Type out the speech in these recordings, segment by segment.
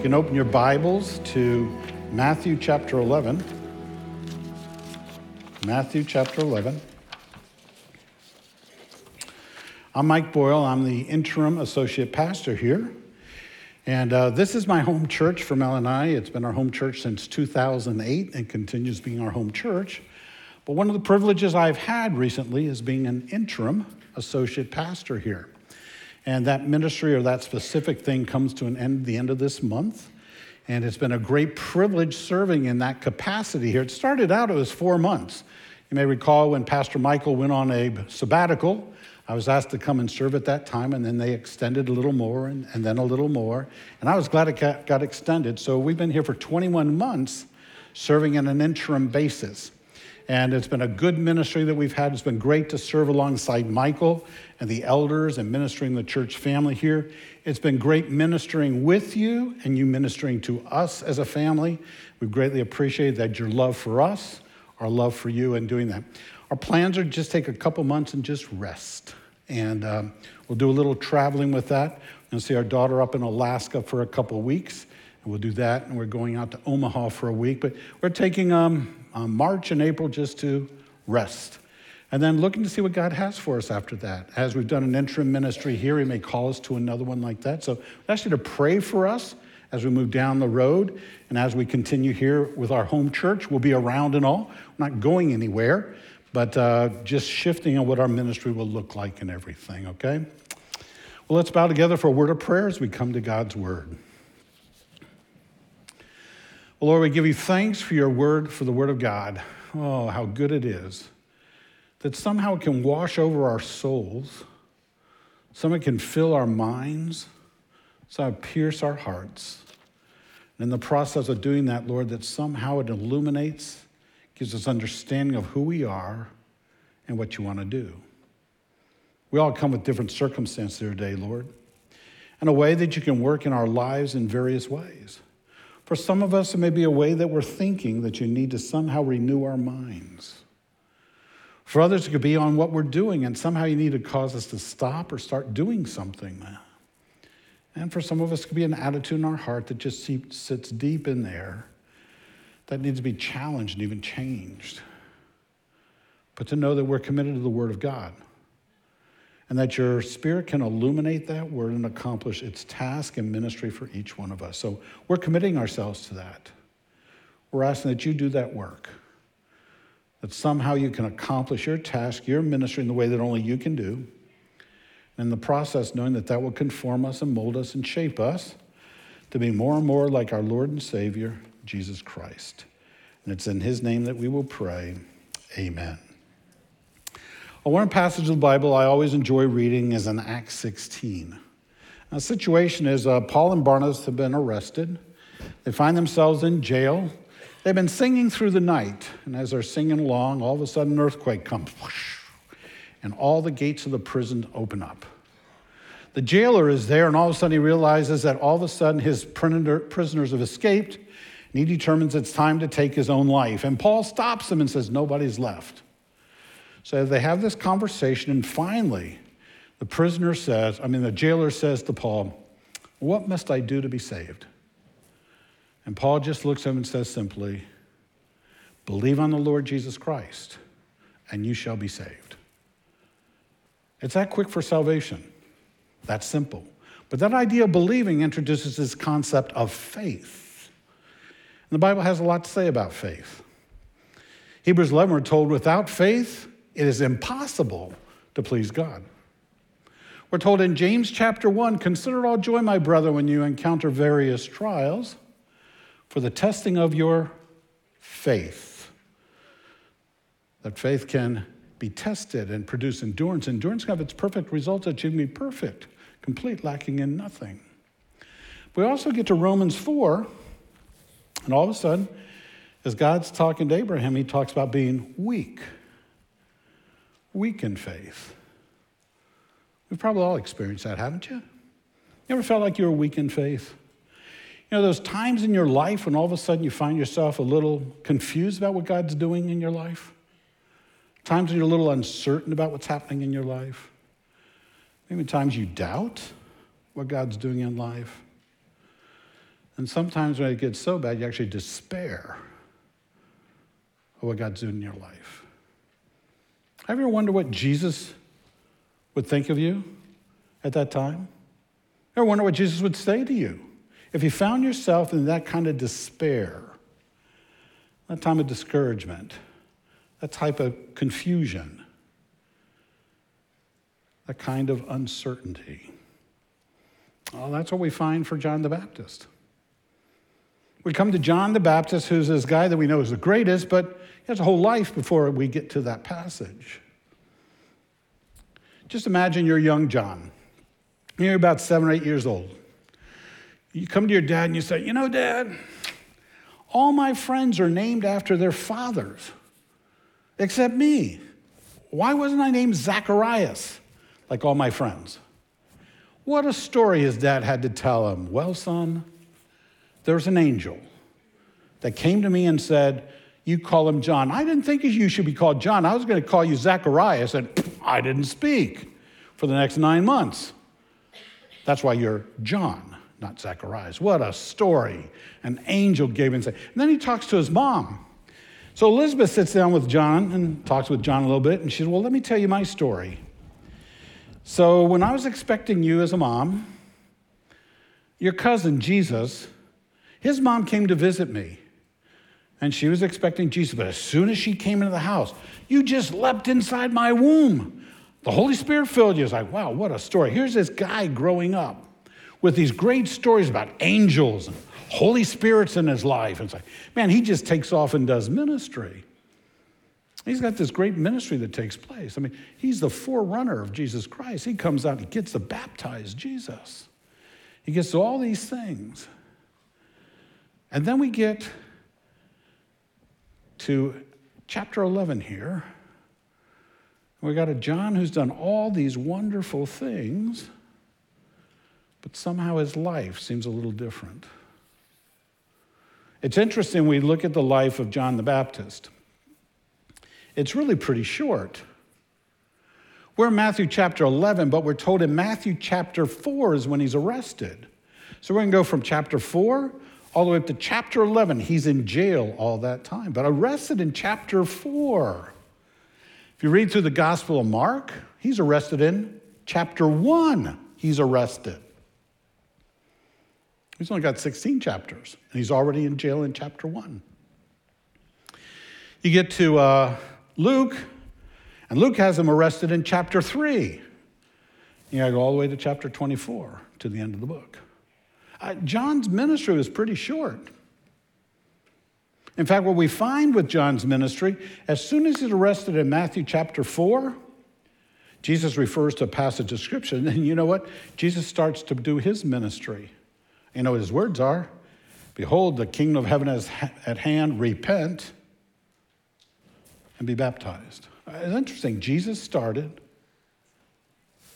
You can open your Bibles to Matthew chapter 11. Matthew chapter 11. I'm Mike Boyle. I'm the interim associate pastor here. And uh, this is my home church for Mel and I. It's been our home church since 2008 and continues being our home church. But one of the privileges I've had recently is being an interim associate pastor here. And that ministry or that specific thing comes to an end at the end of this month. And it's been a great privilege serving in that capacity here. It started out, it was four months. You may recall when Pastor Michael went on a sabbatical, I was asked to come and serve at that time, and then they extended a little more and, and then a little more. And I was glad it got, got extended. So we've been here for 21 months serving on an interim basis. And it's been a good ministry that we've had. It's been great to serve alongside Michael and the elders and ministering the church family here. It's been great ministering with you and you ministering to us as a family. We greatly appreciate that your love for us, our love for you, and doing that. Our plans are just take a couple months and just rest. And um, we'll do a little traveling with that. We'll see our daughter up in Alaska for a couple weeks. And we'll do that. And we're going out to Omaha for a week. But we're taking um, um, March and April just to rest. And then looking to see what God has for us after that. As we've done an interim ministry here, He may call us to another one like that. So I ask you to pray for us as we move down the road and as we continue here with our home church. We'll be around and all. We're not going anywhere, but uh, just shifting on what our ministry will look like and everything, okay? Well, let's bow together for a word of prayer as we come to God's word. Lord, we give you thanks for your word, for the word of God. Oh, how good it is that somehow it can wash over our souls, somehow it can fill our minds, somehow pierce our hearts. And in the process of doing that, Lord, that somehow it illuminates, gives us understanding of who we are and what you want to do. We all come with different circumstances today, Lord, and a way that you can work in our lives in various ways. For some of us, it may be a way that we're thinking that you need to somehow renew our minds. For others, it could be on what we're doing, and somehow you need to cause us to stop or start doing something. And for some of us, it could be an attitude in our heart that just sits deep in there that needs to be challenged and even changed. But to know that we're committed to the Word of God and that your spirit can illuminate that word and accomplish its task and ministry for each one of us. So we're committing ourselves to that. We're asking that you do that work, that somehow you can accomplish your task, your ministry in the way that only you can do. And in the process, knowing that that will conform us and mold us and shape us to be more and more like our Lord and Savior, Jesus Christ. And it's in his name that we will pray. Amen. One passage of the Bible I always enjoy reading is in Acts 16. Now, the situation is uh, Paul and Barnabas have been arrested. They find themselves in jail. They've been singing through the night, and as they're singing along, all of a sudden an earthquake comes, and all the gates of the prison open up. The jailer is there, and all of a sudden he realizes that all of a sudden his prisoners have escaped, and he determines it's time to take his own life. And Paul stops him and says, Nobody's left. So they have this conversation, and finally, the prisoner says, I mean, the jailer says to Paul, What must I do to be saved? And Paul just looks at him and says simply, Believe on the Lord Jesus Christ, and you shall be saved. It's that quick for salvation. That's simple. But that idea of believing introduces this concept of faith. And the Bible has a lot to say about faith. Hebrews 11, we're told, without faith, it is impossible to please God. We're told in James chapter 1 Consider all joy, my brother, when you encounter various trials, for the testing of your faith. That faith can be tested and produce endurance. Endurance can have its perfect result that you can be perfect, complete, lacking in nothing. We also get to Romans 4, and all of a sudden, as God's talking to Abraham, he talks about being weak weak in faith. We've probably all experienced that, haven't you? You ever felt like you were weak in faith? You know, those times in your life when all of a sudden you find yourself a little confused about what God's doing in your life? Times when you're a little uncertain about what's happening in your life? Maybe times you doubt what God's doing in life? And sometimes when it gets so bad, you actually despair of what God's doing in your life. Have you ever wondered what Jesus would think of you at that time? Ever wonder what Jesus would say to you if you found yourself in that kind of despair, that time of discouragement, that type of confusion, that kind of uncertainty? Well, that's what we find for John the Baptist. We come to John the Baptist, who's this guy that we know is the greatest, but has a whole life before we get to that passage. Just imagine you're young John. You're about seven or eight years old. You come to your dad and you say, You know, dad, all my friends are named after their fathers, except me. Why wasn't I named Zacharias like all my friends? What a story his dad had to tell him. Well, son, there's an angel that came to me and said, You call him John. I didn't think you should be called John. I was going to call you Zacharias, and I didn't speak for the next nine months. That's why you're John, not Zacharias. What a story. An angel gave him. And then he talks to his mom. So Elizabeth sits down with John and talks with John a little bit, and she says, Well, let me tell you my story. So when I was expecting you as a mom, your cousin Jesus, his mom came to visit me. And she was expecting Jesus, but as soon as she came into the house, you just leapt inside my womb. The Holy Spirit filled you. It's like, wow, what a story. Here's this guy growing up with these great stories about angels and Holy Spirits in his life. And it's like, man, he just takes off and does ministry. He's got this great ministry that takes place. I mean, he's the forerunner of Jesus Christ. He comes out, he gets to baptize Jesus. He gets all these things. And then we get to chapter 11 here. We got a John who's done all these wonderful things, but somehow his life seems a little different. It's interesting, we look at the life of John the Baptist. It's really pretty short. We're in Matthew chapter 11, but we're told in Matthew chapter 4 is when he's arrested. So we're going to go from chapter 4 all the way up to chapter 11. He's in jail all that time, but arrested in chapter 4. If you read through the Gospel of Mark, he's arrested in chapter 1. He's arrested. He's only got 16 chapters, and he's already in jail in chapter 1. You get to uh, Luke, and Luke has him arrested in chapter 3. You gotta go all the way to chapter 24 to the end of the book. Uh, John's ministry was pretty short. In fact, what we find with John's ministry, as soon as he's arrested in Matthew chapter 4, Jesus refers to a passage of scripture, and you know what? Jesus starts to do his ministry. You know what his words are? Behold, the kingdom of heaven is at hand, repent and be baptized. It's interesting. Jesus started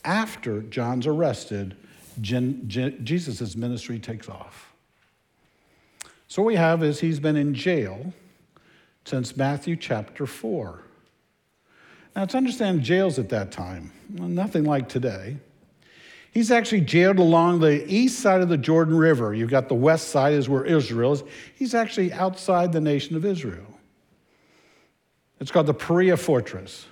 after John's arrested, Jesus' ministry takes off. So what we have is he's been in jail since Matthew chapter 4. Now, to understand jails at that time, nothing like today. He's actually jailed along the east side of the Jordan River. You've got the west side is where Israel is. He's actually outside the nation of Israel. It's called the Perea Fortress.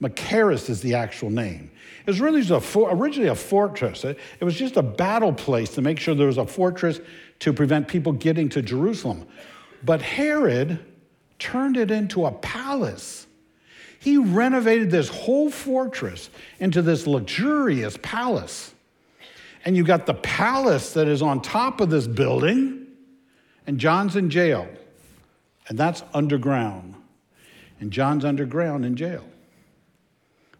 Machaerus is the actual name. It was really a for, originally a fortress. It, it was just a battle place to make sure there was a fortress to prevent people getting to Jerusalem. But Herod turned it into a palace. He renovated this whole fortress into this luxurious palace. And you got the palace that is on top of this building, and John's in jail. And that's underground. And John's underground in jail.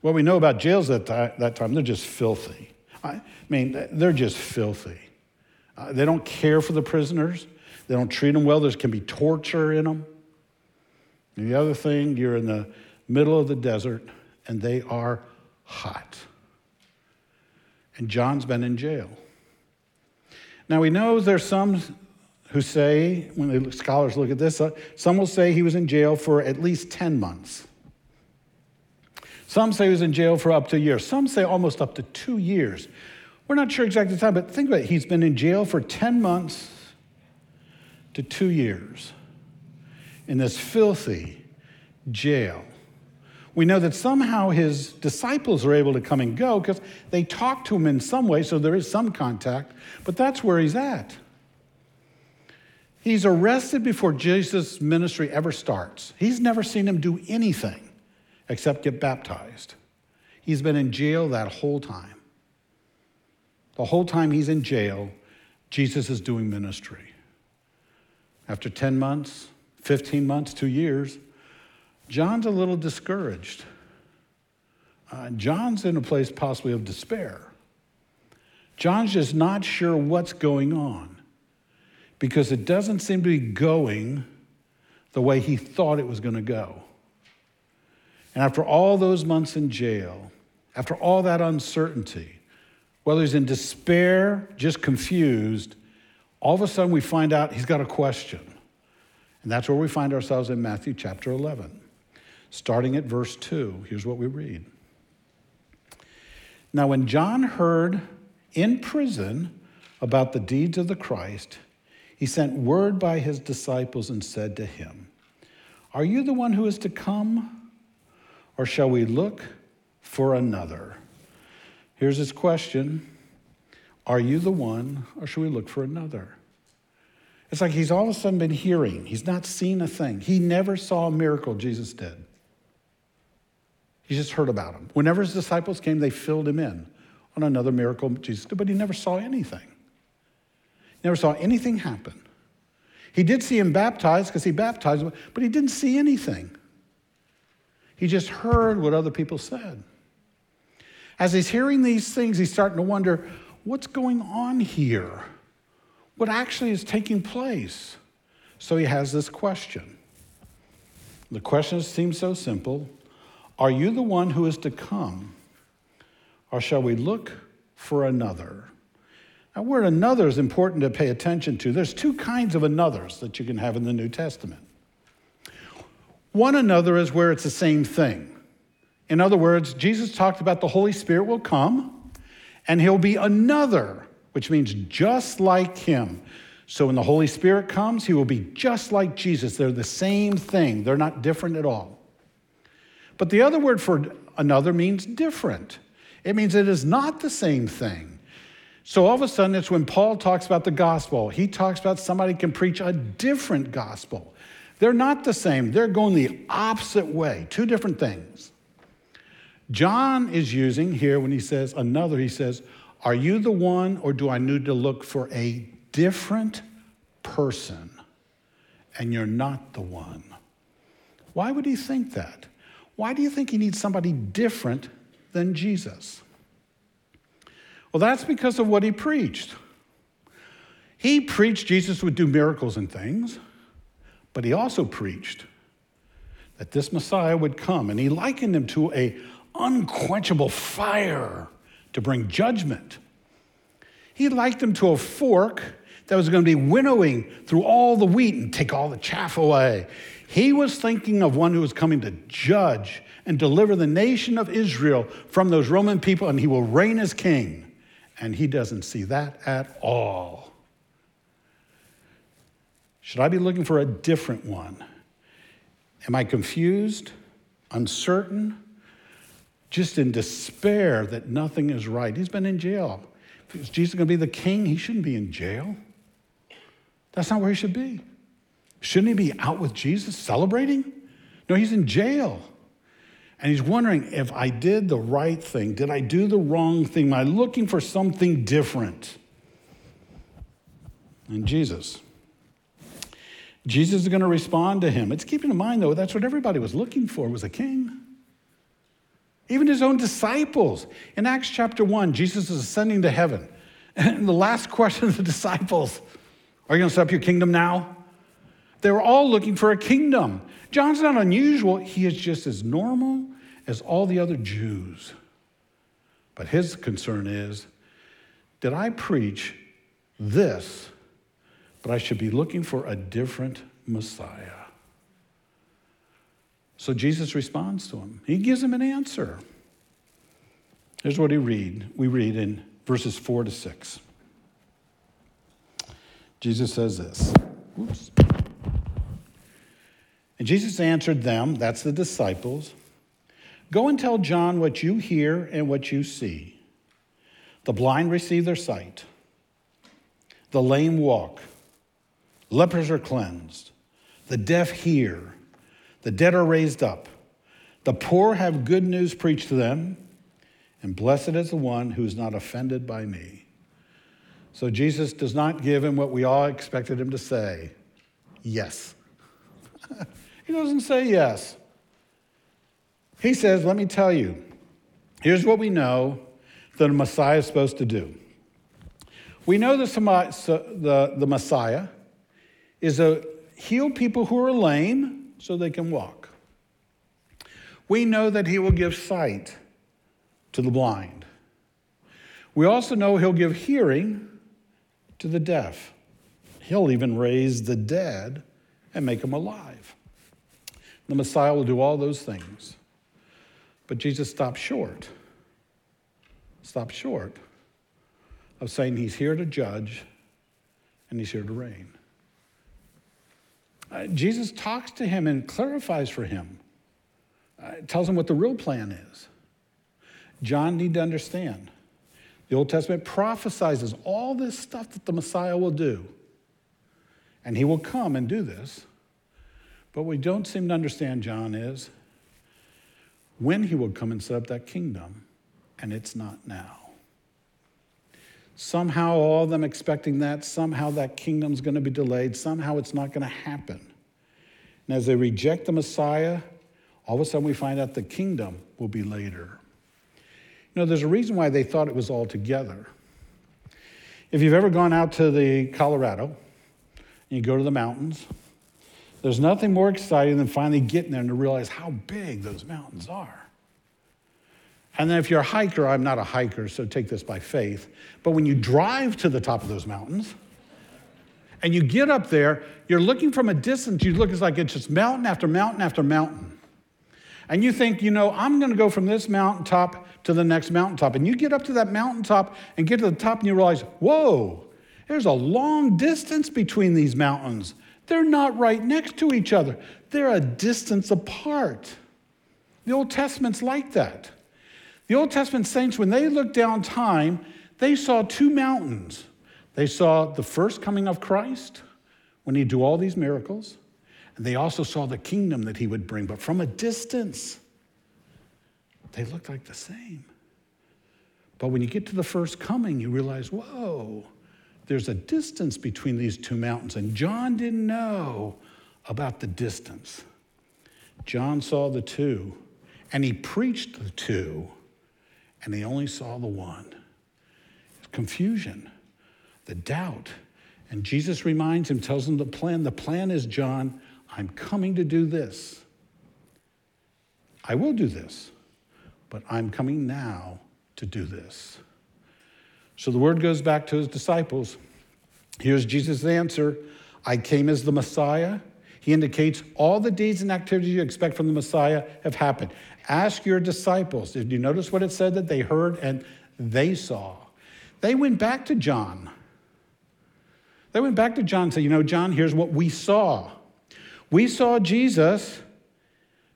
What we know about jails at that time, they're just filthy. I mean, they're just filthy. Uh, they don't care for the prisoners. They don't treat them well. There can be torture in them. And the other thing, you're in the middle of the desert and they are hot. And John's been in jail. Now we know there's some who say, when the scholars look at this, uh, some will say he was in jail for at least 10 months. Some say he was in jail for up to a year. Some say almost up to two years. We're not sure exactly the time, but think about it. He's been in jail for 10 months to two years in this filthy jail. We know that somehow his disciples are able to come and go because they talk to him in some way, so there is some contact, but that's where he's at. He's arrested before Jesus' ministry ever starts. He's never seen him do anything except get baptized. He's been in jail that whole time. The whole time he's in jail, Jesus is doing ministry. After 10 months, 15 months, two years, John's a little discouraged. Uh, John's in a place possibly of despair. John's just not sure what's going on because it doesn't seem to be going the way he thought it was going to go. And after all those months in jail, after all that uncertainty, whether he's in despair, just confused, all of a sudden we find out he's got a question. And that's where we find ourselves in Matthew chapter 11. Starting at verse 2, here's what we read. Now, when John heard in prison about the deeds of the Christ, he sent word by his disciples and said to him, Are you the one who is to come, or shall we look for another? Here's his question Are you the one, or shall we look for another? It's like he's all of a sudden been hearing. He's not seen a thing. He never saw a miracle Jesus did. He just heard about him. Whenever his disciples came, they filled him in on another miracle Jesus did, but he never saw anything. He Never saw anything happen. He did see him baptized because he baptized, but he didn't see anything. He just heard what other people said. As he's hearing these things, he's starting to wonder what's going on here? What actually is taking place? So he has this question. The question seems so simple are you the one who is to come, or shall we look for another? Now, word another is important to pay attention to. There's two kinds of anothers that you can have in the New Testament. One another is where it's the same thing. In other words, Jesus talked about the Holy Spirit will come and he'll be another, which means just like him. So when the Holy Spirit comes, he will be just like Jesus. They're the same thing, they're not different at all. But the other word for another means different. It means it is not the same thing. So all of a sudden, it's when Paul talks about the gospel, he talks about somebody can preach a different gospel. They're not the same, they're going the opposite way, two different things. John is using here when he says another, he says, Are you the one, or do I need to look for a different person? And you're not the one. Why would he think that? Why do you think he needs somebody different than Jesus? Well, that's because of what he preached. He preached Jesus would do miracles and things, but he also preached that this Messiah would come, and he likened him to a unquenchable fire to bring judgment. He likened him to a fork that was going to be winnowing through all the wheat and take all the chaff away. He was thinking of one who was coming to judge and deliver the nation of Israel from those Roman people, and he will reign as king. And he doesn't see that at all. Should I be looking for a different one? Am I confused, uncertain, just in despair that nothing is right? He's been in jail. Is Jesus going to be the king? He shouldn't be in jail. That's not where he should be. Shouldn't he be out with Jesus celebrating? No, he's in jail. And he's wondering if I did the right thing. Did I do the wrong thing? Am I looking for something different? And Jesus. Jesus is going to respond to him. It's keeping in mind, though, that's what everybody was looking for was a king. Even his own disciples. In Acts chapter 1, Jesus is ascending to heaven. And the last question of the disciples, are you going to set up your kingdom now? They were all looking for a kingdom. John's not unusual, he is just as normal as all the other Jews. But his concern is did I preach this, but I should be looking for a different Messiah? So Jesus responds to him. He gives him an answer. Here's what he read. We read in verses 4 to 6. Jesus says this. Oops. And Jesus answered them, that's the disciples, Go and tell John what you hear and what you see. The blind receive their sight, the lame walk, lepers are cleansed, the deaf hear, the dead are raised up, the poor have good news preached to them, and blessed is the one who is not offended by me. So Jesus does not give him what we all expected him to say yes. he doesn't say yes. He says, Let me tell you, here's what we know that a Messiah is supposed to do. We know the, the, the Messiah is to heal people who are lame so they can walk. We know that he will give sight to the blind. We also know he'll give hearing to the deaf. He'll even raise the dead and make them alive. The Messiah will do all those things. But Jesus stopped short, stopped short of saying he's here to judge and he's here to reign. Uh, Jesus talks to him and clarifies for him, uh, tells him what the real plan is. John need to understand. The Old Testament prophesizes all this stuff that the Messiah will do. And he will come and do this. But we don't seem to understand, John, is when he will come and set up that kingdom, and it's not now. Somehow, all of them expecting that, somehow that kingdom's going to be delayed, somehow it's not going to happen. And as they reject the Messiah, all of a sudden we find out the kingdom will be later. You know, there's a reason why they thought it was all together. If you've ever gone out to the Colorado, and you go to the mountains, there's nothing more exciting than finally getting there and to realize how big those mountains are. And then, if you're a hiker, I'm not a hiker, so take this by faith. But when you drive to the top of those mountains and you get up there, you're looking from a distance, you look, it's like it's just mountain after mountain after mountain. And you think, you know, I'm going to go from this mountaintop to the next mountaintop. And you get up to that mountaintop and get to the top and you realize, whoa, there's a long distance between these mountains. They're not right next to each other, they're a distance apart. The Old Testament's like that. The Old Testament saints, when they looked down time, they saw two mountains. They saw the first coming of Christ when he'd do all these miracles, and they also saw the kingdom that he would bring, but from a distance. They looked like the same. But when you get to the first coming, you realize, whoa, there's a distance between these two mountains. And John didn't know about the distance. John saw the two, and he preached the two, and he only saw the one. Confusion, the doubt. And Jesus reminds him, tells him the plan. The plan is, John, I'm coming to do this. I will do this, but I'm coming now to do this. So the word goes back to his disciples. Here's Jesus' answer I came as the Messiah. He indicates all the deeds and activities you expect from the Messiah have happened. Ask your disciples. Did you notice what it said that they heard and they saw? They went back to John. They went back to John and said, You know, John, here's what we saw. We saw Jesus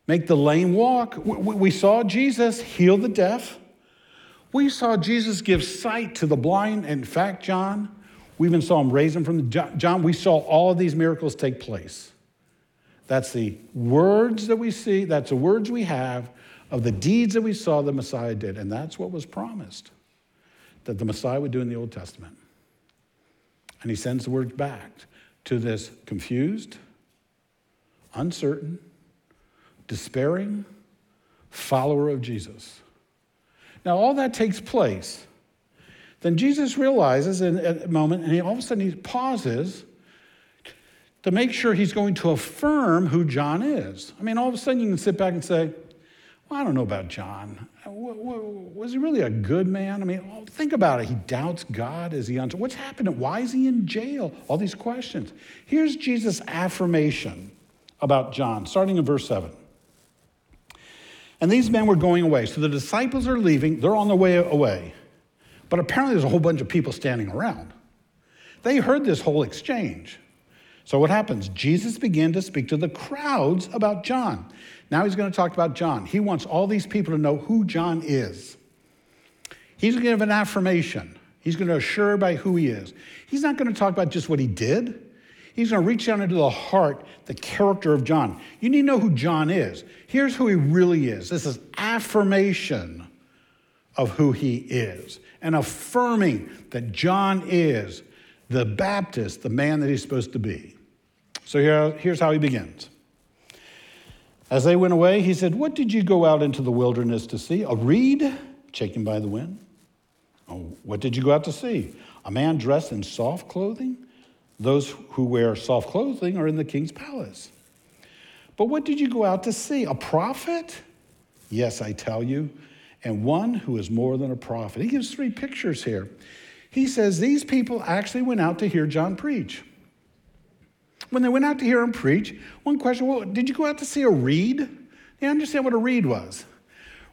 make the lame walk, we saw Jesus heal the deaf. We saw Jesus give sight to the blind. In fact, John, we even saw him raise him from the John, we saw all of these miracles take place. That's the words that we see, that's the words we have of the deeds that we saw the Messiah did. And that's what was promised that the Messiah would do in the Old Testament. And he sends the words back to this confused, uncertain, despairing follower of Jesus. Now, all that takes place. Then Jesus realizes in a moment, and he, all of a sudden he pauses to make sure he's going to affirm who John is. I mean, all of a sudden you can sit back and say, well, I don't know about John. Was he really a good man? I mean, think about it. He doubts God. Is he unto what's happened? Why is he in jail? All these questions. Here's Jesus' affirmation about John, starting in verse 7. And these men were going away. So the disciples are leaving, they're on their way away. But apparently, there's a whole bunch of people standing around. They heard this whole exchange. So, what happens? Jesus began to speak to the crowds about John. Now he's going to talk about John. He wants all these people to know who John is. He's going to give an affirmation. He's going to assure everybody who he is. He's not going to talk about just what he did. He's going to reach down into the heart, the character of John. You need to know who John is. Here's who he really is. This is affirmation of who he is and affirming that John is the Baptist, the man that he's supposed to be. So here, here's how he begins. As they went away, he said, What did you go out into the wilderness to see? A reed shaken by the wind? Oh, what did you go out to see? A man dressed in soft clothing? Those who wear soft clothing are in the king's palace. But what did you go out to see? A prophet? Yes, I tell you, and one who is more than a prophet. He gives three pictures here. He says these people actually went out to hear John preach. When they went out to hear him preach, one question, well, did you go out to see a reed? They understand what a reed was?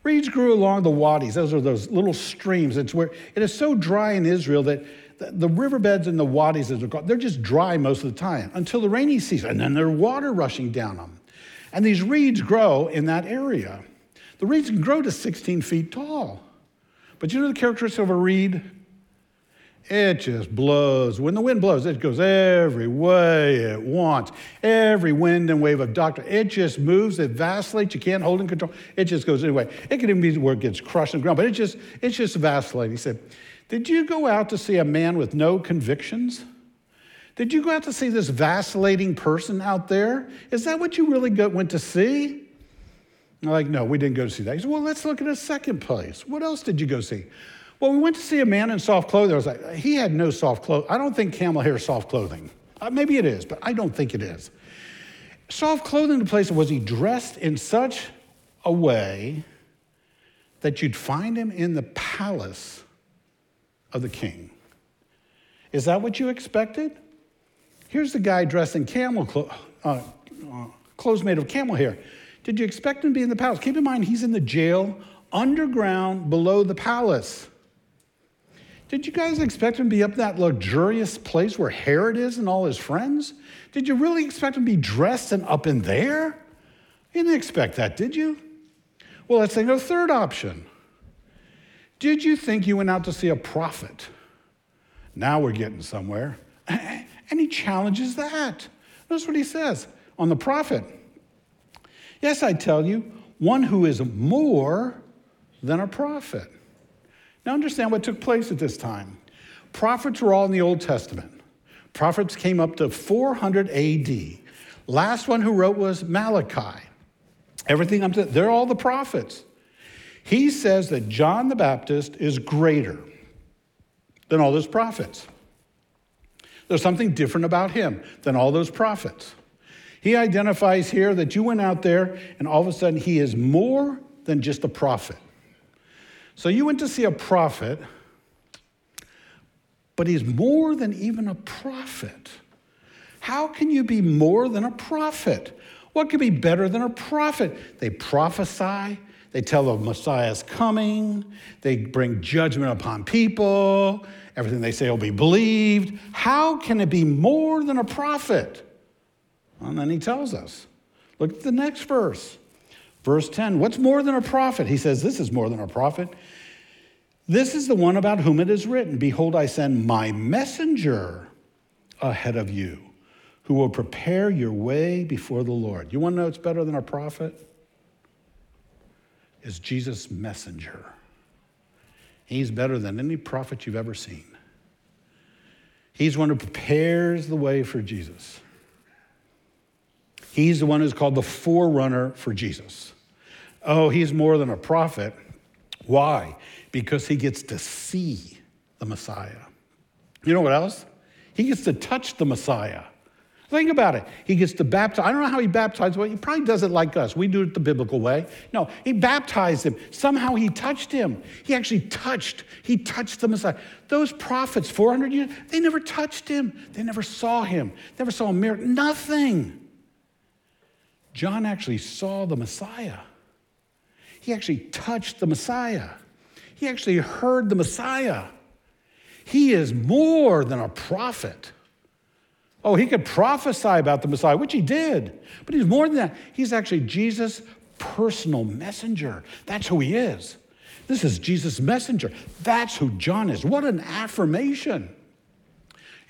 Reeds grew along the wadis. Those are those little streams. It's where it is so dry in Israel that the riverbeds and the wadis, as they're called, they're just dry most of the time until the rainy season, and then there's water rushing down them. And these reeds grow in that area. The reeds can grow to 16 feet tall. But you know the characteristic of a reed? It just blows. When the wind blows, it goes every way it wants. Every wind and wave of doctrine. It just moves, it vacillates, you can't hold in control. It just goes anyway. It can even be where it gets crushed and ground, but it just, it's just vacillating. He said, Did you go out to see a man with no convictions? Did you go out to see this vacillating person out there? Is that what you really went to see? I'm like, no, we didn't go to see that. He said, well, let's look at a second place. What else did you go see? Well, we went to see a man in soft clothing. I was like, he had no soft clothing. I don't think camel hair is soft clothing. Uh, maybe it is, but I don't think it is. Soft clothing, the place was he dressed in such a way that you'd find him in the palace of the king. Is that what you expected? Here's the guy dressed in camel clo- uh, uh, clothes made of camel hair. Did you expect him to be in the palace? Keep in mind, he's in the jail underground below the palace. Did you guys expect him to be up that luxurious place where Herod is and all his friends? Did you really expect him to be dressed and up in there? You didn't expect that, did you? Well, let's think of a third option. Did you think you went out to see a prophet? Now we're getting somewhere. And he challenges that. Notice what he says on the prophet. Yes, I tell you, one who is more than a prophet. Now, understand what took place at this time. Prophets were all in the Old Testament. Prophets came up to 400 AD. Last one who wrote was Malachi. Everything up to, they're all the prophets. He says that John the Baptist is greater than all those prophets. There's something different about him than all those prophets. He identifies here that you went out there and all of a sudden he is more than just a prophet. So you went to see a prophet, but he's more than even a prophet. How can you be more than a prophet? What could be better than a prophet? They prophesy, they tell the Messiah's coming, they bring judgment upon people, everything they say will be believed. How can it be more than a prophet? And then he tells us. Look at the next verse. Verse 10 What's more than a prophet? He says, This is more than a prophet. This is the one about whom it is written Behold, I send my messenger ahead of you who will prepare your way before the Lord. You want to know what's better than a prophet? Is Jesus' messenger. He's better than any prophet you've ever seen. He's one who prepares the way for Jesus. He's the one who's called the forerunner for Jesus. Oh, he's more than a prophet. Why? Because he gets to see the Messiah. You know what else? He gets to touch the Messiah. Think about it. He gets to baptize. I don't know how he baptized. Well, he probably does it like us. We do it the biblical way. No, he baptized him. Somehow he touched him. He actually touched. He touched the Messiah. Those prophets, 400 years, they never touched him. They never saw him. They Never saw a miracle. Nothing. John actually saw the Messiah. He actually touched the Messiah. He actually heard the Messiah. He is more than a prophet. Oh, he could prophesy about the Messiah, which he did, but he's more than that. He's actually Jesus' personal messenger. That's who he is. This is Jesus' messenger. That's who John is. What an affirmation.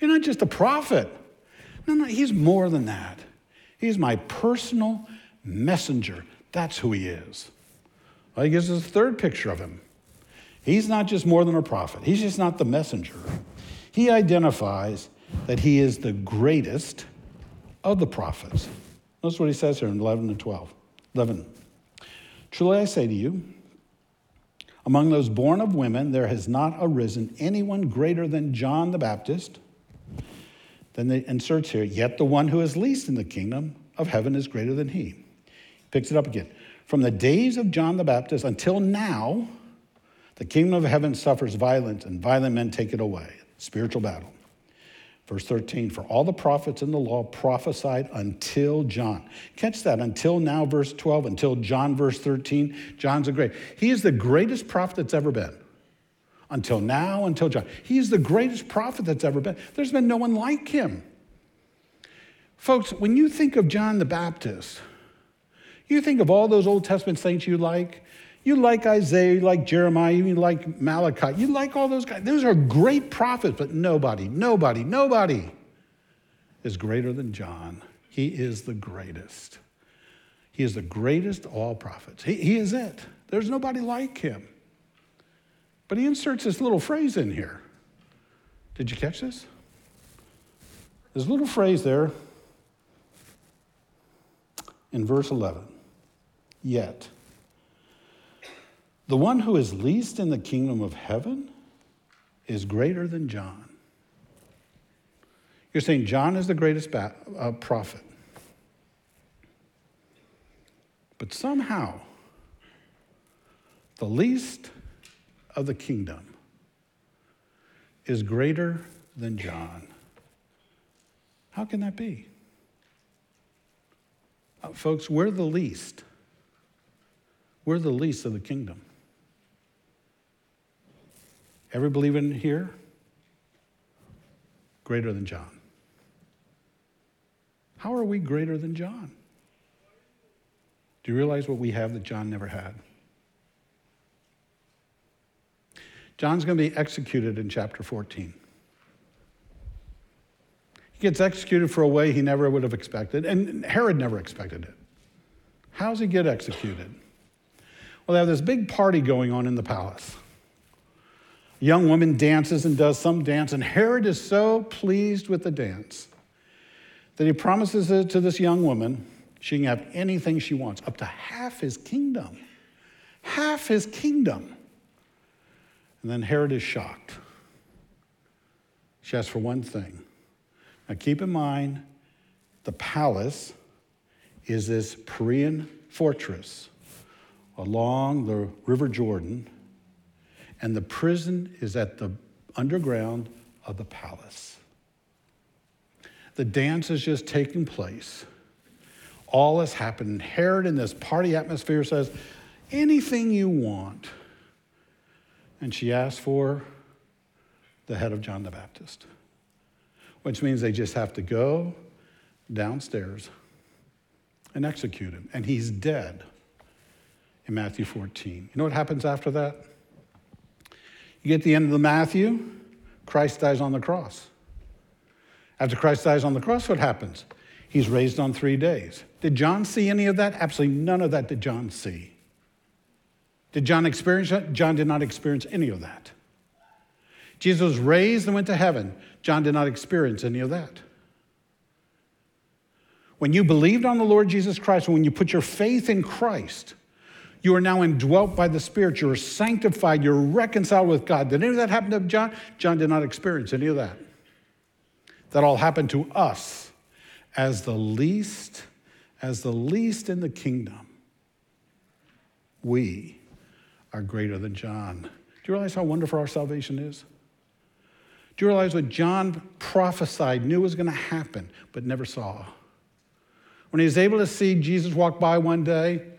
You're not just a prophet. No, no, he's more than that. He's my personal messenger. That's who he is. Well, he gives us a third picture of him. He's not just more than a prophet, he's just not the messenger. He identifies that he is the greatest of the prophets. Notice what he says here in 11 and 12. 11. Truly I say to you, among those born of women, there has not arisen anyone greater than John the Baptist. Then they inserts here, yet the one who is least in the kingdom of heaven is greater than he. Picks it up again. From the days of John the Baptist until now, the kingdom of heaven suffers violence, and violent men take it away. Spiritual battle. Verse 13, for all the prophets in the law prophesied until John. Catch that, until now, verse 12, until John, verse 13. John's a great. He is the greatest prophet that's ever been. Until now, until John. He's the greatest prophet that's ever been. There's been no one like him. Folks, when you think of John the Baptist, you think of all those Old Testament saints you like, you like Isaiah, you like Jeremiah, you like Malachi, you like all those guys. Those are great prophets, but nobody, nobody, nobody is greater than John. He is the greatest. He is the greatest of all prophets. He, he is it. There's nobody like him. But he inserts this little phrase in here. Did you catch this? There's a little phrase there in verse 11. Yet. The one who is least in the kingdom of heaven is greater than John. You're saying John is the greatest uh, prophet. But somehow, the least of the kingdom is greater than John. How can that be? Uh, folks, we're the least. We're the least of the kingdom. Every believer in here, greater than John. How are we greater than John? Do you realize what we have that John never had? John's going to be executed in chapter 14. He gets executed for a way he never would have expected, and Herod never expected it. How does he get executed? Well, they have this big party going on in the palace young woman dances and does some dance, and Herod is so pleased with the dance that he promises it to this young woman she can have anything she wants, up to half his kingdom. Half his kingdom. And then Herod is shocked. She asks for one thing. Now keep in mind, the palace is this Perean fortress along the River Jordan and the prison is at the underground of the palace. The dance is just taking place. All has happened. Herod, in this party atmosphere, says, Anything you want. And she asks for the head of John the Baptist, which means they just have to go downstairs and execute him. And he's dead in Matthew 14. You know what happens after that? You get the end of the Matthew, Christ dies on the cross. After Christ dies on the cross, what happens? He's raised on three days. Did John see any of that? Absolutely none of that did John see. Did John experience that? John did not experience any of that. Jesus was raised and went to heaven. John did not experience any of that. When you believed on the Lord Jesus Christ, when you put your faith in Christ, you are now indwelt by the Spirit. You're sanctified. You're reconciled with God. Did any of that happen to John? John did not experience any of that. That all happened to us as the least, as the least in the kingdom. We are greater than John. Do you realize how wonderful our salvation is? Do you realize what John prophesied, knew was going to happen, but never saw? When he was able to see Jesus walk by one day,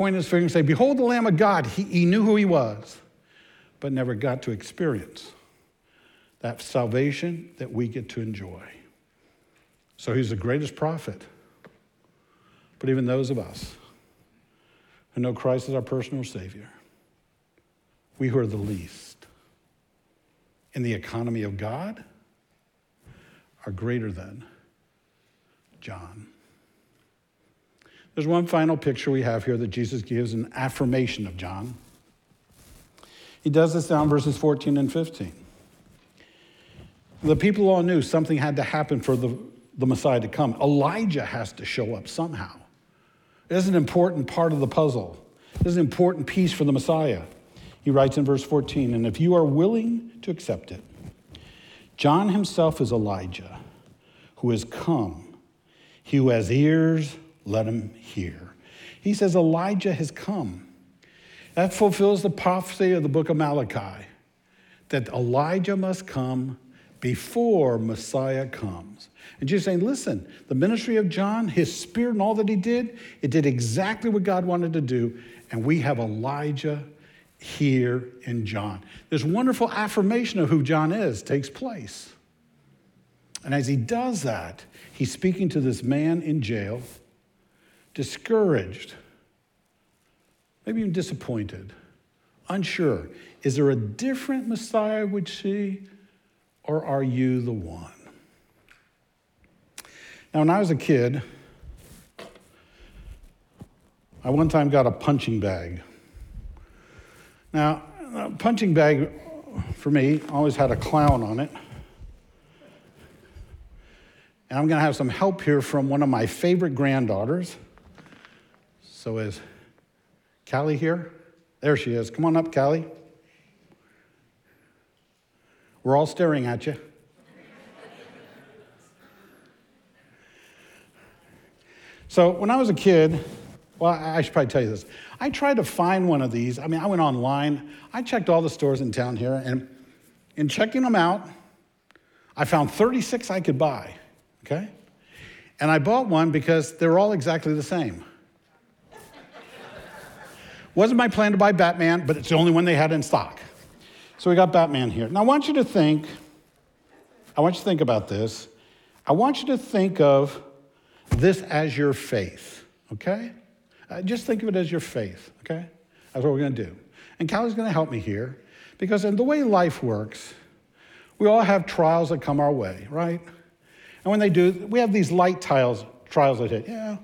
point his finger and say, Behold the Lamb of God. He, he knew who he was, but never got to experience that salvation that we get to enjoy. So he's the greatest prophet. But even those of us who know Christ as our personal Savior, we who are the least in the economy of God are greater than John. There's one final picture we have here that Jesus gives an affirmation of John. He does this down verses 14 and 15. The people all knew something had to happen for the, the Messiah to come. Elijah has to show up somehow. It is an important part of the puzzle. It is an important piece for the Messiah. He writes in verse 14, and if you are willing to accept it, John himself is Elijah, who has come. He who has ears, let him hear. He says, Elijah has come. That fulfills the prophecy of the book of Malachi that Elijah must come before Messiah comes. And Jesus saying, listen, the ministry of John, his spirit and all that he did, it did exactly what God wanted to do. And we have Elijah here in John. This wonderful affirmation of who John is takes place. And as he does that, he's speaking to this man in jail, discouraged, maybe even disappointed, unsure. Is there a different Messiah would see, or are you the one? Now, when I was a kid, I one time got a punching bag. Now, a punching bag for me always had a clown on it. And I'm going to have some help here from one of my favorite granddaughters. So is Callie here? There she is. Come on up, Callie. We're all staring at you. so when I was a kid, well, I should probably tell you this. I tried to find one of these. I mean, I went online. I checked all the stores in town here, and in checking them out, I found 36 I could buy. Okay? And I bought one because they're all exactly the same. Wasn't my plan to buy Batman, but it's the only one they had in stock. So we got Batman here. Now I want you to think, I want you to think about this. I want you to think of this as your faith, okay? Uh, just think of it as your faith, okay? That's what we're gonna do. And Callie's gonna help me here because in the way life works, we all have trials that come our way, right? And when they do, we have these light tiles, trials that hit. Yeah,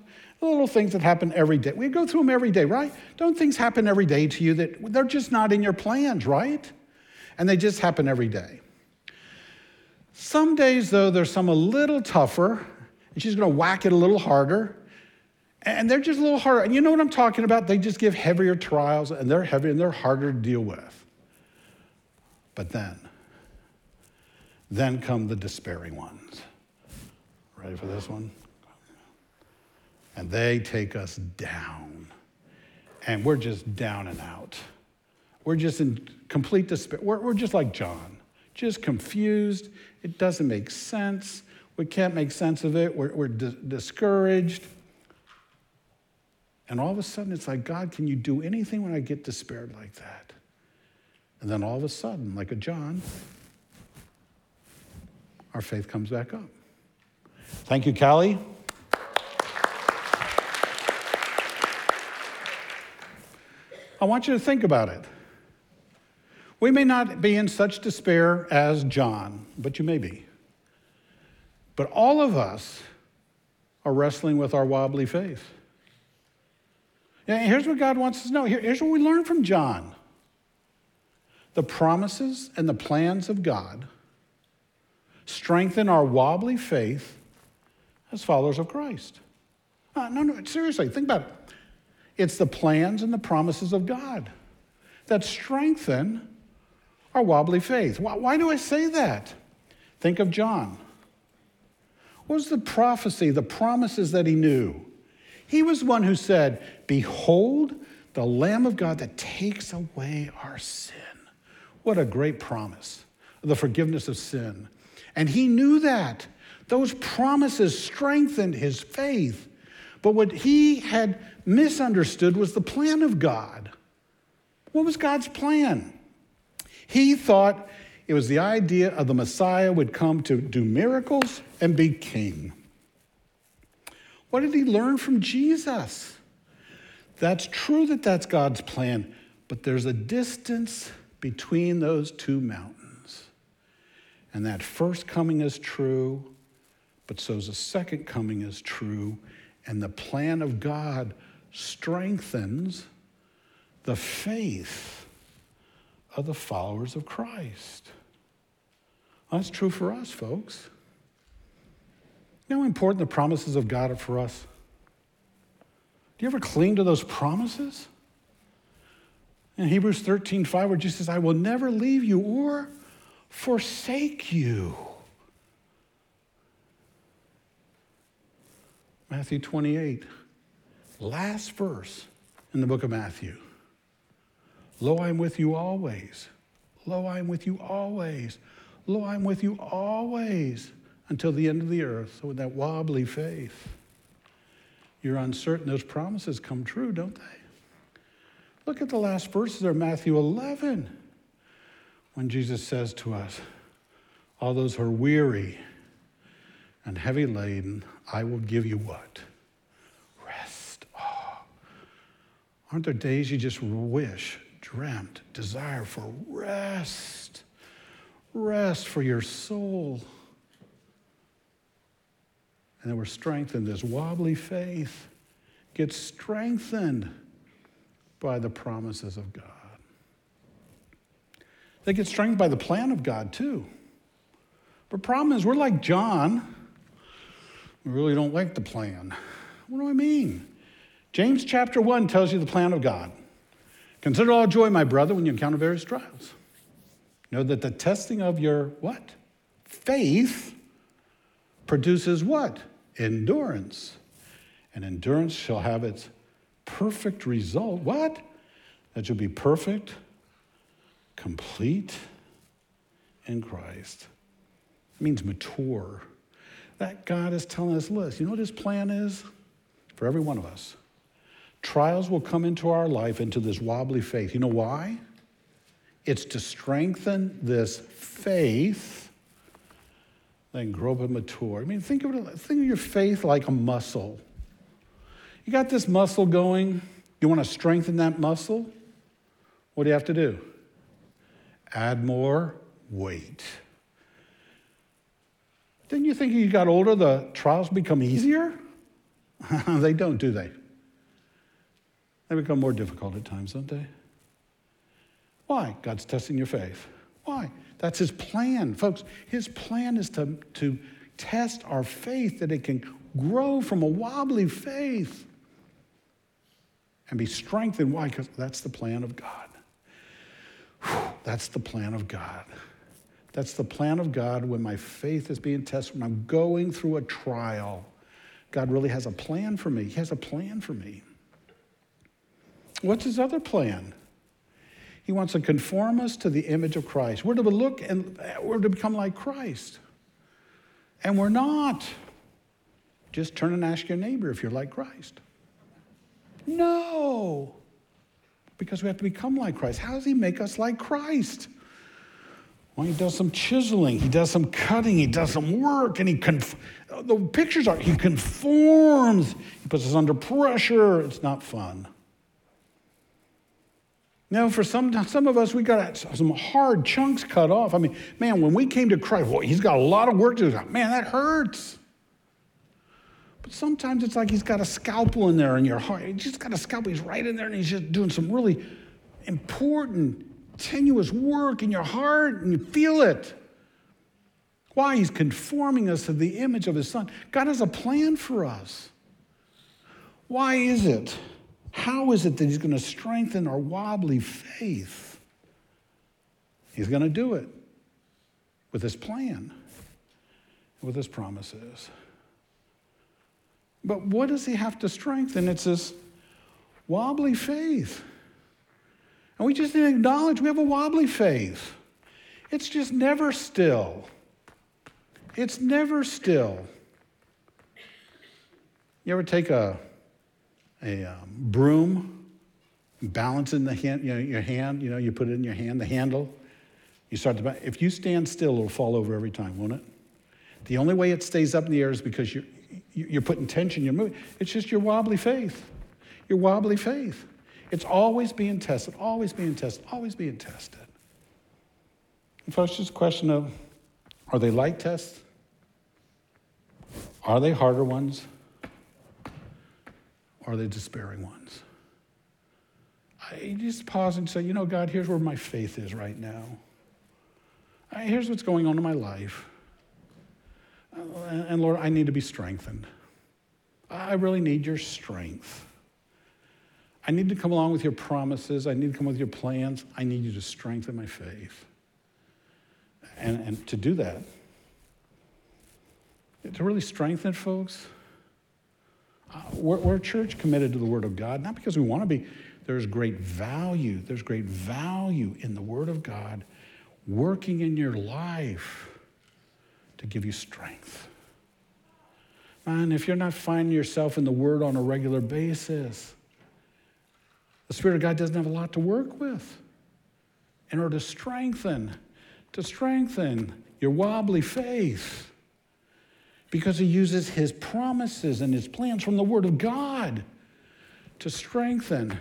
little things that happen every day. We go through them every day, right? Don't things happen every day to you that they're just not in your plans, right? And they just happen every day. Some days, though, there's some a little tougher, and she's going to whack it a little harder. And they're just a little harder. And you know what I'm talking about? They just give heavier trials, and they're heavy and they're harder to deal with. But then, then come the despairing ones. Ready for this one? And they take us down. And we're just down and out. We're just in complete despair. We're, we're just like John, just confused. It doesn't make sense. We can't make sense of it. We're, we're di- discouraged. And all of a sudden, it's like, God, can you do anything when I get despaired like that? And then all of a sudden, like a John, our faith comes back up. Thank you, Callie. I want you to think about it. We may not be in such despair as John, but you may be. But all of us are wrestling with our wobbly faith. And here's what God wants us to know. here's what we learn from John the promises and the plans of God strengthen our wobbly faith as followers of Christ. Uh, no, no, seriously, think about it. It's the plans and the promises of God that strengthen our wobbly faith. Why, why do I say that? Think of John. What was the prophecy, the promises that he knew? He was one who said, Behold, the Lamb of God that takes away our sin. What a great promise, the forgiveness of sin. And he knew that. Those promises strengthened his faith. But what he had misunderstood was the plan of God. What was God's plan? He thought It was the idea of the Messiah would come to do miracles and be king. What did he learn from Jesus? That's true that that's God's plan, but there's a distance between those two mountains. And that first coming is true, but so's the second coming is true. And the plan of God strengthens the faith of the followers of Christ. That's true for us, folks. You know how important the promises of God are for us? Do you ever cling to those promises? In Hebrews 13, 5, where Jesus says, I will never leave you or forsake you. Matthew 28, last verse in the book of Matthew. Lo, I'm with you always. Lo, I'm with you always. Lo, I'm with you always until the end of the earth. So, with that wobbly faith, you're uncertain those promises come true, don't they? Look at the last verses of Matthew 11 when Jesus says to us, All those who are weary and heavy laden, I will give you what? Rest. Oh. Aren't there days you just wish, dreamt, desire for rest? Rest for your soul. And then we're strengthened. This wobbly faith gets strengthened by the promises of God. They get strengthened by the plan of God, too. But problem is, we're like John. We really don't like the plan. What do I mean? James chapter 1 tells you the plan of God. Consider all joy, my brother, when you encounter various trials. Know that the testing of your what? Faith produces what? Endurance. And endurance shall have its perfect result. What? That you'll be perfect, complete in Christ. It means mature. That God is telling us, listen, you know what his plan is? For every one of us. Trials will come into our life, into this wobbly faith. You know why? It's to strengthen this faith, then grow up and mature. I mean, think of it, think of your faith like a muscle. You got this muscle going, you want to strengthen that muscle? What do you have to do? Add more weight. Didn't you think as you got older, the trials become easier? they don't, do they? They become more difficult at times, don't they? Why? God's testing your faith. Why? That's his plan. Folks, his plan is to, to test our faith that it can grow from a wobbly faith and be strengthened. Why? Because that's the plan of God. Whew, that's the plan of God. That's the plan of God when my faith is being tested, when I'm going through a trial. God really has a plan for me. He has a plan for me. What's his other plan? He wants to conform us to the image of Christ. We're to look and uh, we're to become like Christ. And we're not. Just turn and ask your neighbor if you're like Christ. No. Because we have to become like Christ. How does he make us like Christ? Well, he does some chiseling, he does some cutting, he does some work, and he conf- the pictures are he conforms, he puts us under pressure. It's not fun. Now, for some, some of us, we got some hard chunks cut off. I mean, man, when we came to Christ, he's got a lot of work to do. Man, that hurts. But sometimes it's like he's got a scalpel in there in your heart. He's just got a scalpel. He's right in there and he's just doing some really important, tenuous work in your heart and you feel it. Why? He's conforming us to the image of his son. God has a plan for us. Why is it? How is it that he's going to strengthen our wobbly faith? He's going to do it with his plan, with his promises. But what does he have to strengthen? It's this wobbly faith. And we just to acknowledge we have a wobbly faith. It's just never still. It's never still. You ever take a, a um, broom, balance in the hand, you know, your hand, you know, you put it in your hand, the handle, You start to, if you stand still, it'll fall over every time, won't it? The only way it stays up in the air is because you're, you're putting tension, you're moving. It's just your wobbly faith. Your wobbly faith. It's always being tested, always being tested, always being tested. And folks, it's just a question of are they light tests? Are they harder ones? Are they despairing ones? I just pause and say, you know, God, here's where my faith is right now. Here's what's going on in my life. Uh, and Lord, I need to be strengthened. I really need your strength. I need to come along with your promises. I need to come with your plans. I need you to strengthen my faith. And, and to do that, to really strengthen folks, uh, we're, we're a church committed to the Word of God, not because we want to be. There's great value. There's great value in the Word of God working in your life to give you strength. And if you're not finding yourself in the Word on a regular basis, the Spirit of God doesn't have a lot to work with in order to strengthen, to strengthen your wobbly faith. Because He uses His promises and His plans from the Word of God to strengthen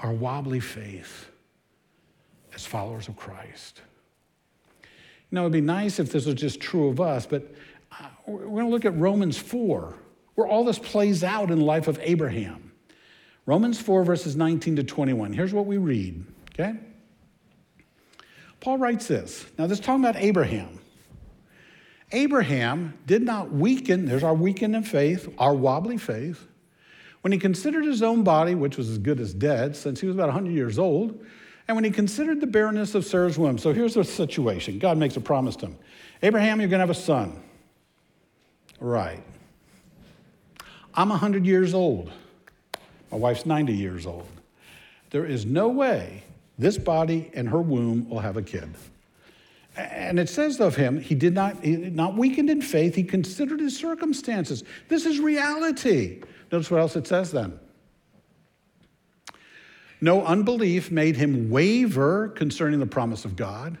our wobbly faith as followers of Christ. Know, it'd be nice if this was just true of us, but uh, we're going to look at Romans 4, where all this plays out in the life of Abraham. Romans 4, verses 19 to 21. Here's what we read, okay? Paul writes this. Now, this is talking about Abraham. Abraham did not weaken, there's our weaken in faith, our wobbly faith, when he considered his own body, which was as good as dead, since he was about 100 years old, and when he considered the barrenness of Sarah's womb. So here's the situation God makes a promise to him Abraham, you're going to have a son. Right. I'm 100 years old. My wife's 90 years old. There is no way this body and her womb will have a kid. And it says of him, he did not, not weakened in faith, he considered his circumstances. This is reality. Notice what else it says then. No unbelief made him waver concerning the promise of God,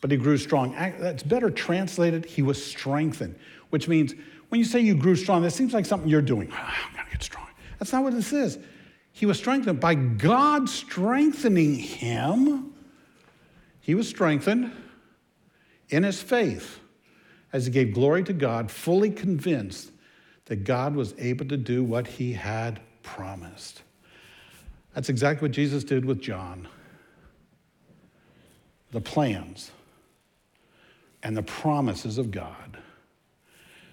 but he grew strong. That's better translated, he was strengthened, which means when you say you grew strong, that seems like something you're doing. I'm going to get strong. That's not what this is. He was strengthened by God strengthening him. He was strengthened in his faith as he gave glory to God, fully convinced that God was able to do what he had promised. That's exactly what Jesus did with John. The plans and the promises of God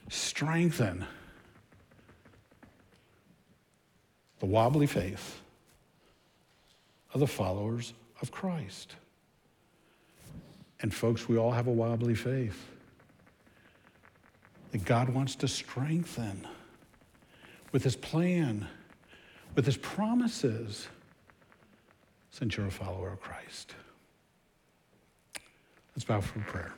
strengthen the wobbly faith of the followers of Christ. And, folks, we all have a wobbly faith that God wants to strengthen with His plan with his promises since you're a follower of Christ. Let's bow for prayer.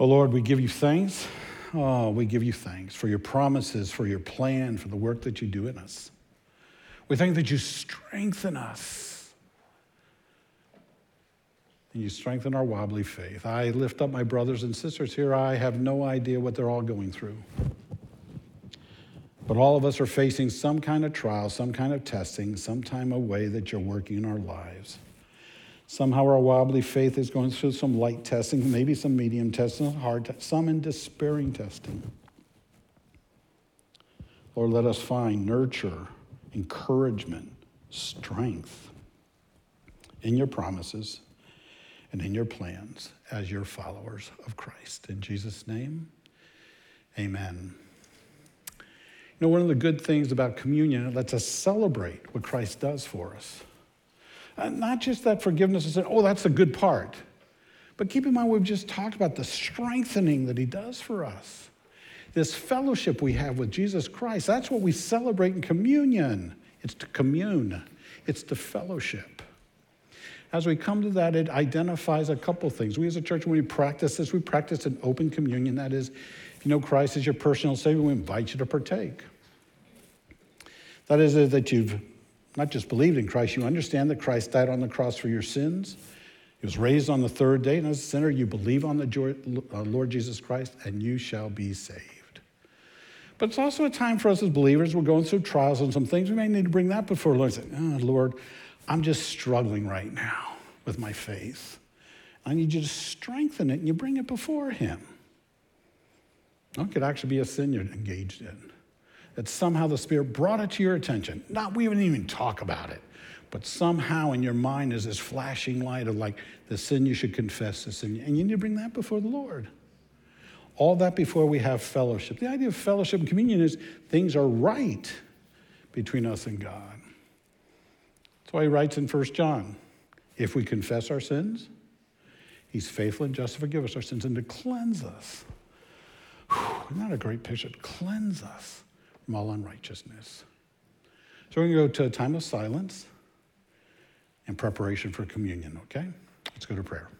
Oh Lord, we give you thanks. Oh, we give you thanks for your promises, for your plan, for the work that you do in us. We thank that you strengthen us and you strengthen our wobbly faith. I lift up my brothers and sisters here. I have no idea what they're all going through. But all of us are facing some kind of trial, some kind of testing, some time of way that you're working in our lives. Somehow our wobbly faith is going through some light testing, maybe some medium testing, hard some in despairing testing. Lord, let us find nurture, encouragement, strength in your promises and in your plans as your followers of Christ. In Jesus' name, amen. You know, one of the good things about communion, it lets us celebrate what Christ does for us. And not just that forgiveness is, oh, that's the good part. But keep in mind, we've just talked about the strengthening that he does for us. This fellowship we have with Jesus Christ, that's what we celebrate in communion. It's to commune, it's to fellowship. As we come to that, it identifies a couple things. We as a church, when we practice this, we practice an open communion. That is, if you know Christ as your personal Savior, we invite you to partake. That is, that you've not just believed in Christ, you understand that Christ died on the cross for your sins. He was raised on the third day, and as a sinner, you believe on the uh, Lord Jesus Christ, and you shall be saved. But it's also a time for us as believers, we're going through trials and some things. We may need to bring that before the Lord and say, oh, Lord, I'm just struggling right now with my faith. I need you to strengthen it, and you bring it before Him. It could actually be a sin you're engaged in. That somehow the Spirit brought it to your attention. Not we wouldn't even talk about it, but somehow in your mind is this flashing light of like the sin you should confess, the sin, and you need to bring that before the Lord. All that before we have fellowship. The idea of fellowship and communion is things are right between us and God. That's why he writes in 1 John if we confess our sins, he's faithful and just to forgive us our sins and to cleanse us. Whew, isn't that a great picture? Cleanse us from all unrighteousness. So we're going to go to a time of silence in preparation for communion, okay? Let's go to prayer.